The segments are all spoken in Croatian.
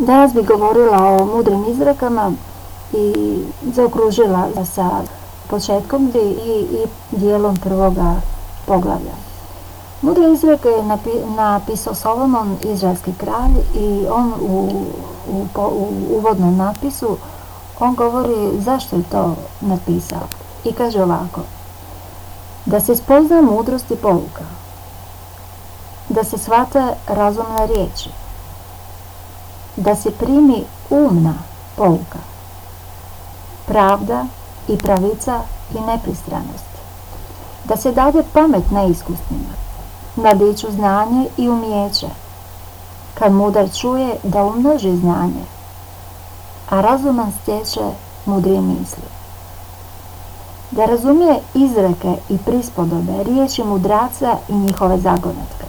Danas bi govorila o mudrim izrekama i zaokružila sa početkom i, i dijelom prvoga poglavlja. Mudre izreke je napisao Solomon, izraelski kralj, i on u, u, u uvodnom napisu on govori zašto je to napisao. I kaže ovako. Da se spozna mudrost i pouka. Da se shvate razumne riječi. Da se primi umna pouka. Pravda i pravica i nepristranost. Da se dade pamet neiskusnima. Mladiću znanje i umijeće. Kad mudar čuje da umnoži znanje, a razuman stječe mudrije misli. Da razumije izreke i prispodobe riječi mudraca i njihove zagonetke.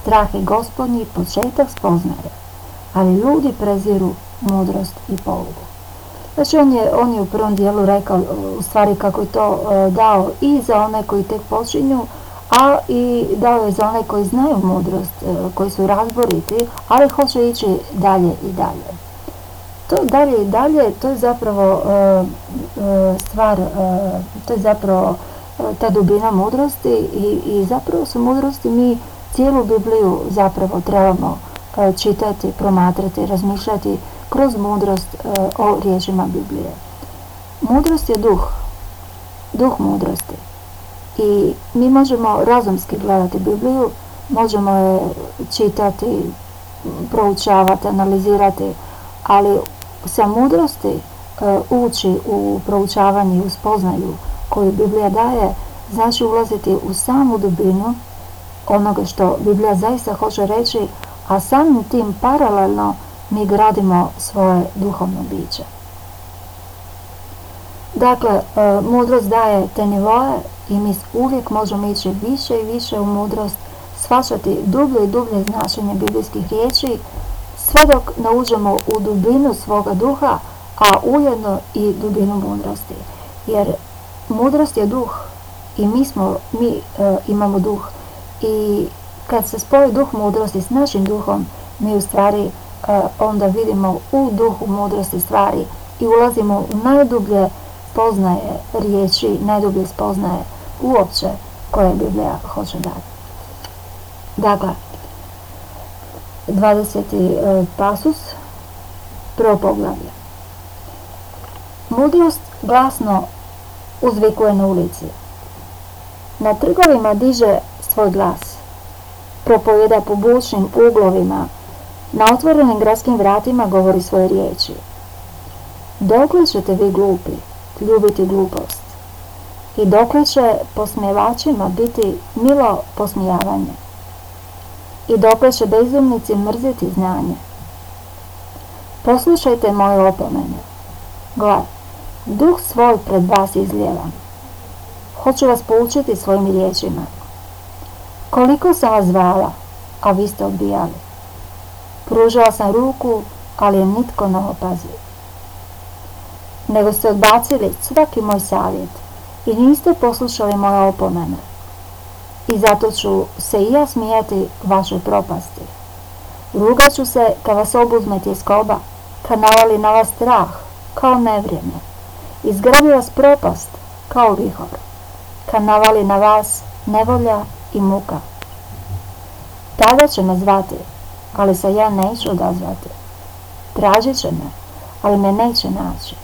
Strah je gospodnji početak spoznaje, ali ljudi preziru mudrost i polugu. Znači on je, on je u prvom dijelu rekao u stvari kako je to e, dao i za one koji tek počinju, a i dao je za one koji znaju mudrost, e, koji su razboriti, ali hoće ići dalje i dalje. To dalje i dalje, to je zapravo e, stvar, to je zapravo ta dubina mudrosti i, i zapravo su mudrosti mi cijelu Bibliju zapravo trebamo čitati, promatrati, razmišljati kroz mudrost e, o riječima Biblije. Mudrost je duh, duh mudrosti. I mi možemo razumski gledati Bibliju, možemo je čitati, proučavati, analizirati, ali sa mudrosti e, ući u proučavanje i spoznaju koju Biblija daje, znači ulaziti u samu dubinu onoga što Biblija zaista hoće reći, a samim tim paralelno mi gradimo svoje duhovno biće. Dakle, e, mudrost daje te nivoje i mi uvijek možemo ići više i više u mudrost, shvaćati dublje i dublje značenje biblijskih riječi, sve dok ne uđemo u dubinu svoga duha, a ujedno i dubinu mudrosti. Jer mudrost je duh i mi, smo, mi e, imamo duh. I kad se spoji duh mudrosti s našim duhom, mi u stvari onda vidimo u duhu mudrosti stvari i ulazimo u najdublje spoznaje riječi, najdublje spoznaje uopće koje Biblija hoće dati. Dakle, 20. E, pasus, prvo poglavlje. Mudrost glasno uzvikuje na ulici. Na trgovima diže svoj glas. Propovjeda po bučnim uglovima na otvorenim gradskim vratima govori svoje riječi. Dokle ćete vi glupi ljubiti glupost? I dokle će posmjevačima biti milo posmijavanje? I dokle će bezumnici mrziti znanje? Poslušajte moje opomene. Glad, duh svoj pred vas izlijevam. Hoću vas poučiti svojim riječima. Koliko sam vas zvala, a vi ste odbijali. Pružila sam ruku, ali je nitko ne opazio. Nego ste odbacili svaki moj savjet i niste poslušali moje opomene. I zato ću se i ja smijeti vašoj propasti. Rugat ću se kad vas obuzme tjeskoba, kad navali na vas strah, kao nevrijeme. Izgrabi vas propast, kao vihor. Kad navali na vas nevolja i muka. Tada će me zvati ali se ja neću odazvati. Tražit će me, ali me neće naći.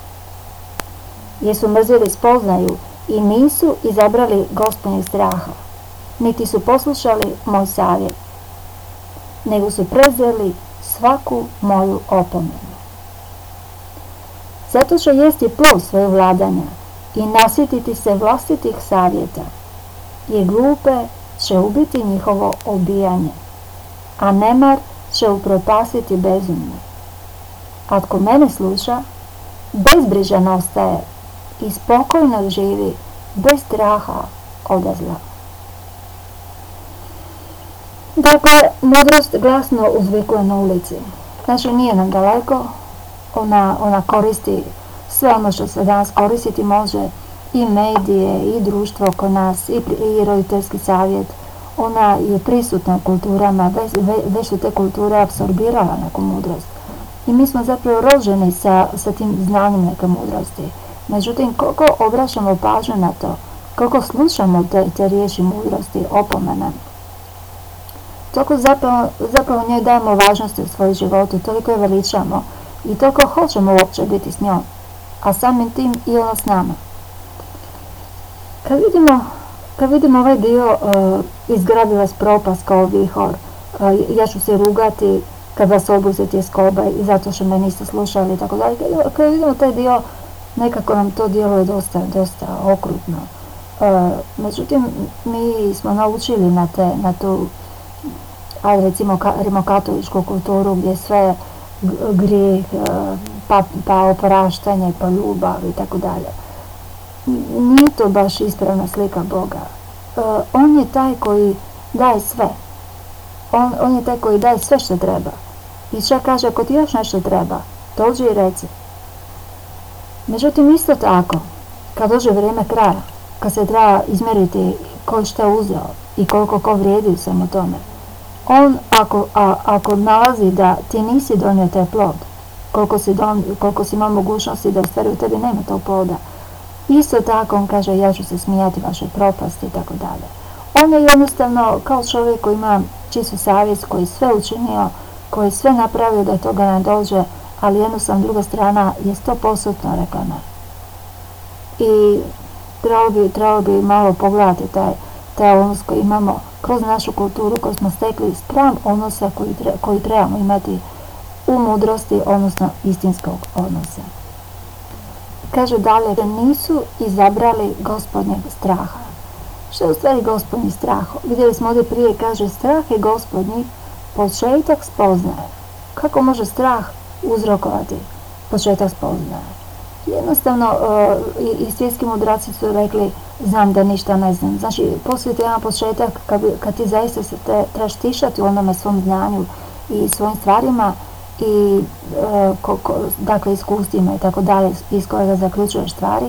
Jesu mrzili spoznaju i nisu izabrali gospodnjeg straha, niti su poslušali moj savjet, nego su prezeli svaku moju opomenu. Zato će jesti plov svoje vladanja i nasjetiti se vlastitih savjeta, i glupe će ubiti njihovo obijanje, a nemar će upropasiti bezumne. A tko mene sluša, bezbrižan ostaje i spokojno živi bez straha od zla. Dakle, mudrost glasno uzvikuje na ulici. Znači nije nam daleko, ona, ona koristi sve ono što se danas koristiti može i medije, i društvo oko nas, i, i roditeljski savjet. ona je prisutna u kulturama, već, su te kulture apsorbirala neku mudrost. I mi smo zapravo rođeni sa, sa tim znanjem neke mudrosti. Međutim, koliko obraćamo pažnju na to, koliko slušamo te, te riječi mudrosti, opomene, toliko zapravo, zapravo njoj dajemo važnosti u svoj životu, toliko je veličamo i toliko hoćemo uopće biti s njom, a samim tim i ona s nama. Kad vidimo, kad vidimo ovaj dio uh, izgrabila vas propast kao vihor, uh, ja ću se rugati kad vas obuze tjeskoba i zato što me niste slušali i tako dalje. Kad vidimo taj dio, nekako nam to djeluje dosta, dosta okrutno. Uh, međutim, mi smo naučili na, te, na tu ajde recimo rimokatoličku kulturu gdje sve grijeh, e, pa, pa opraštanje, pa ljubav i tako dalje. Nije to baš ispravna slika Boga. E, on je taj koji daje sve. On, on je taj koji daje sve što treba. I čak kaže, ako ti još nešto treba, dođi i reci. Međutim, isto tako, kad dođe vrijeme kraja, kad se treba izmjeriti ko je uzeo i koliko ko vrijedi svemu tome, on ako, a, ako nalazi da ti nisi donio taj plod, koliko si, don, koliko si imao mogućnosti da stvari u tebi nema tog ploda, isto tako on kaže ja ću se smijati vaše propasti i tako dalje. On je jednostavno kao čovjek koji ima čistu savjest, koji sve učinio, koji sve napravio da toga ne dođe, ali jednostavno druga strana je sto posutno rekla ne. I trebalo bi, trebalo bi malo pogledati taj, taj odnos koji imamo kroz našu kulturu koju smo stekli spram odnosa koji, koji trebamo imati u mudrosti, odnosno istinskog odnosa. Kaže dalje, da nisu izabrali gospodnjeg straha. Što je u stvari gospodnji strah? Vidjeli smo ovdje prije, kaže, strah je gospodnji početak spoznaje. Kako može strah uzrokovati početak spoznaje? Jednostavno, uh, i, svjetski mudraci su rekli, znam da ništa ne znam. Znači, poslije jedan početak, kad, kad ti zaista se trebaš tišati u onome svom znanju i svojim stvarima i uh, dakle iskustvima i tako dalje iz kojega zaključuješ stvari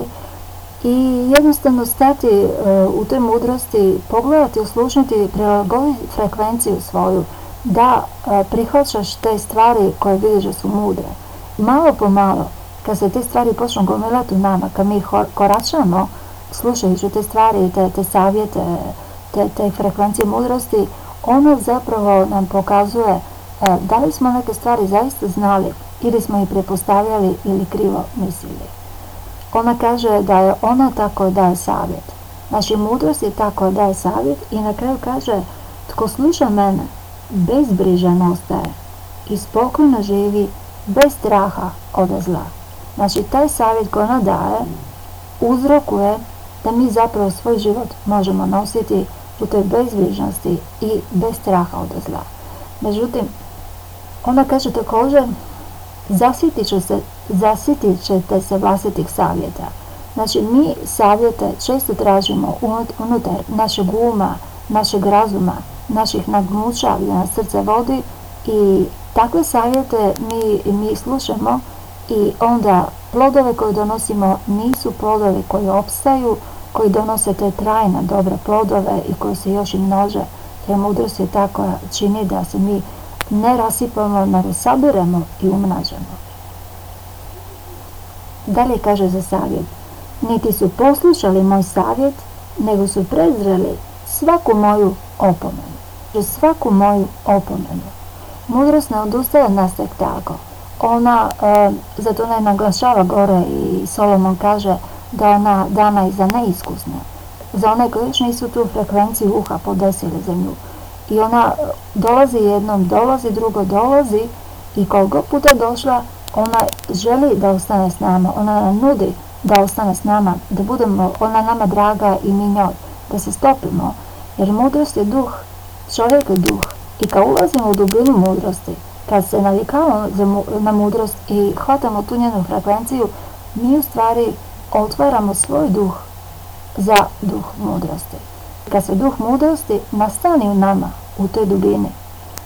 i jednostavno stati uh, u toj mudrosti, pogledati, uslušnuti, prilagoditi frekvenciju svoju, da prihvaćaš te stvari koje vidiš da su mudre. Malo po malo, kad se te stvari počnu gomilati u nama, kad mi koračamo slušajući te stvari, te, te savjete, te, te frekvencije mudrosti, ono zapravo nam pokazuje e, da li smo neke stvari zaista znali ili smo ih prepostavljali ili krivo mislili. Ona kaže da je ona tako daje savjet. Znači mudrost je tako daje savjet i na kraju kaže tko sluša mene, bezbrižan ostaje i spokojno živi bez straha od zla. Znači, taj savjet koji ona daje uzrokuje da mi zapravo svoj život možemo nositi u toj bezbrižnosti i bez straha od zla. Međutim, ona kaže također, zasjetit, se, zasjetit ćete se vlastitih savjeta. Znači, mi savjete često tražimo unutar našeg uma, našeg razuma, naših nagnuća gdje nas srce vodi i takve savjete mi, mi slušamo i onda plodove koje donosimo nisu plodovi koji opstaju, koji donose te trajne dobre plodove i koji se još i množe. Jer mudrost je tako čini da se mi ne rasipamo, nego sabiremo i umnažemo. Dalje kaže za savjet. Niti su poslušali moj savjet, nego su prezreli svaku moju opomenu. Svaku moju opomenu. Mudrost ne odustaje od nas tek tako ona, e, zato ne naglašava gore i Solomon kaže da ona dana i za neiskusne, za one koji još nisu tu frekvenciju uha podesili za nju. I ona dolazi jednom, dolazi drugo, dolazi i koliko puta došla, ona želi da ostane s nama, ona nam nudi da ostane s nama, da budemo, ona nama draga i mi njoj, da se stopimo, jer mudrost je duh, čovjek je duh. I kad ulazimo u dubinu mudrosti, kad se navikavamo na mudrost i hvatamo tu njenu frekvenciju, mi u stvari otvaramo svoj duh za duh mudrosti. Kad se duh mudrosti nastani u nama, u toj dubini,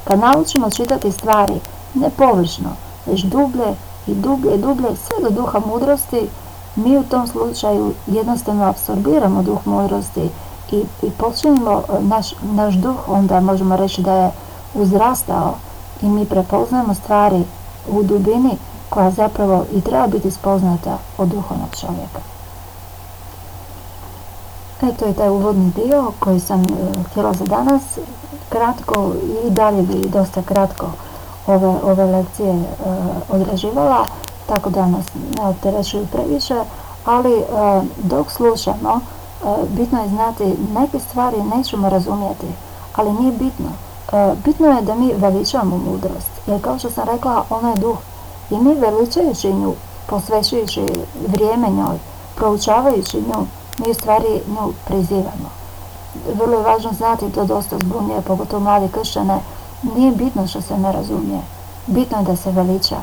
kad naučimo čitati stvari ne površno, već dublje i dublje i dublje sve do duha mudrosti, mi u tom slučaju jednostavno apsorbiramo duh mudrosti i, i počinimo, naš, naš duh onda možemo reći da je uzrastao i mi prepoznajemo stvari u dubini koja zapravo i treba biti spoznata od duhovnog čovjeka. Eto je taj uvodni dio koji sam e, htjela za danas kratko i dalje bi dosta kratko ove, ove lekcije e, odraživala, tako da nas ne opterećuju previše, ali e, dok slušamo, e, bitno je znati neke stvari nećemo razumjeti, ali nije bitno. E, bitno je da mi veličamo mudrost, jer kao što sam rekla, ona je duh. I mi veličajući nju, posvećujući vrijeme njoj, proučavajući nju, mi u stvari nju prizivamo. Vrlo je važno znati to dosta zbunje, pogotovo mlade kršćane, nije bitno što se ne razumije, bitno je da se veliča.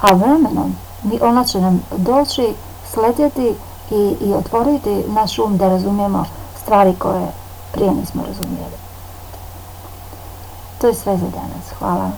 A vremenom mi ona će nam doći, sletjeti i, i otvoriti naš um da razumijemo stvari koje prije nismo razumijeli. To je sve za danas. Hvala.